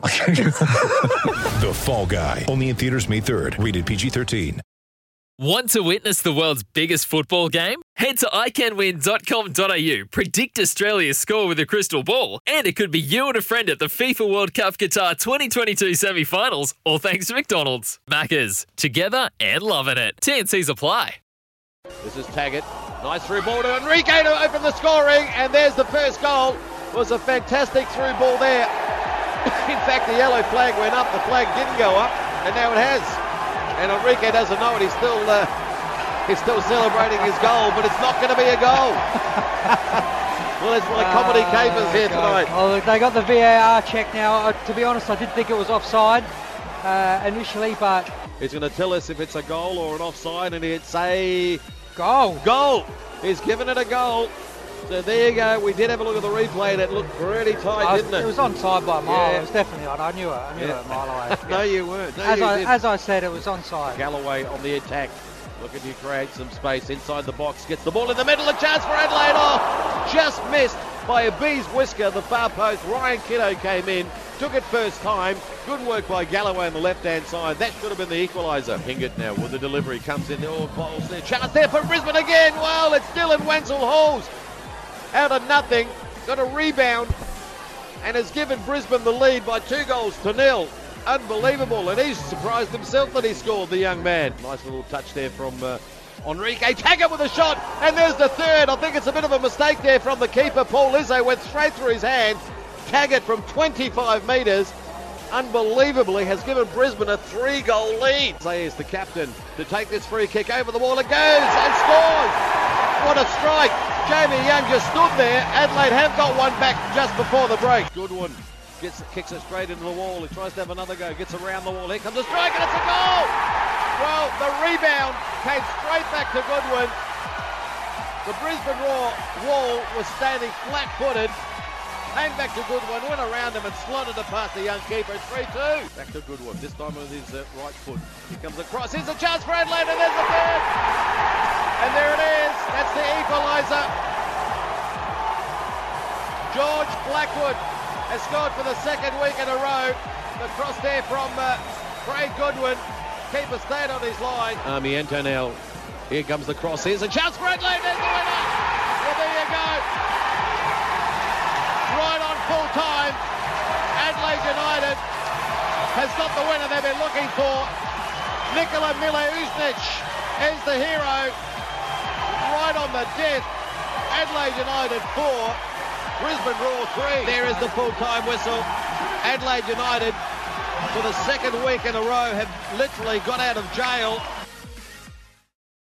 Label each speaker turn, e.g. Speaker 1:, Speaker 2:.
Speaker 1: The Fall Guy. Only in theaters May 3rd. Rated PG-13.
Speaker 2: Want to witness the world's biggest football game? Head to iCanWin.com.au, predict Australia's score with a crystal ball, and it could be you and a friend at the FIFA World Cup Qatar 2022 semi finals, all thanks to McDonald's. Maccas, together and loving it. TNC's apply.
Speaker 3: This is Taggart. Nice through ball to Enrique to open the scoring, and there's the first goal. Was a fantastic through ball there. In fact, the yellow flag went up, the flag didn't go up, and now it has. And Enrique doesn't know it. He's still uh, he's still celebrating his goal, but it's not going to be a goal. well, it's like comedy capers here tonight.
Speaker 4: Oh, they got the VAR check now. Uh, to be honest, I did think it was offside uh, initially, but
Speaker 3: He's going to tell us if it's a goal or an offside, and it's a
Speaker 4: goal.
Speaker 3: goal. He's given it a goal. So there you go. We did have a look at the replay. That looked pretty tight,
Speaker 4: I-
Speaker 3: didn't it?
Speaker 4: it was onside by a mile.
Speaker 3: Yeah.
Speaker 4: It was definitely on. I knew it. I knew
Speaker 3: Yeah.
Speaker 4: it a mile away.
Speaker 3: no, you weren't. No,
Speaker 4: as,
Speaker 3: you
Speaker 4: I, as I said, it was onside.
Speaker 3: Galloway on the attack. Looking to create some space inside the box. Gets the ball in the middle. A chance for Adelaide. Oh, just missed by a bee's whisker. The far post. Ryan Kitto came in. Took it first time. Good work by Galloway on the left-hand side. That should have been the equaliser. Hingert now with the delivery. Comes in. The oh, balls there. Chance there for Brisbane again. Well, it's Dylan Wenzel Halls. Out of nothing. Got a rebound. And has given Brisbane the lead by two goals to nil. Unbelievable, and he's surprised himself that he scored, the young man. Nice little touch there from uh, Enrique. Taggart with a shot, and there's the third. I think it's a bit of a mistake there from the keeper. Paul Izzo went straight through his hand. Taggart from 25 metres, unbelievably, has given Brisbane a three goal lead. Zay is the captain to take this free kick over the wall. It goes and scores. What a strike. Jamie Young just stood there. Adelaide have got one back just before the break. Goodwin gets kicks it straight into the wall. He tries to have another go. Gets around the wall. Here comes a strike and it's a goal. Well, the rebound came straight back to Goodwin. The Brisbane Roar wall was standing flat-footed. Came back to Goodwin, went around him and slotted it past the young keeper. It's 3-2. Back to Goodwin, this time with his uh, right foot. Here comes across. Here's a chance for Adelaide and there's the third. And there it is. That's the equaliser. George Blackwood has scored for the second week in a row. The cross there from uh, Craig Goodwin. Keeper stayed on his line. Army Antonell. Here comes the cross. Here's a chance for Adelaide. There's the winner. Well, there you go. United has got the winner they've been looking for. Nikola Mileušnić is the hero. Right on the death. Adelaide United 4, Brisbane Roar 3. There is the full-time whistle. Adelaide United, for the second week in a row, have literally got out of jail.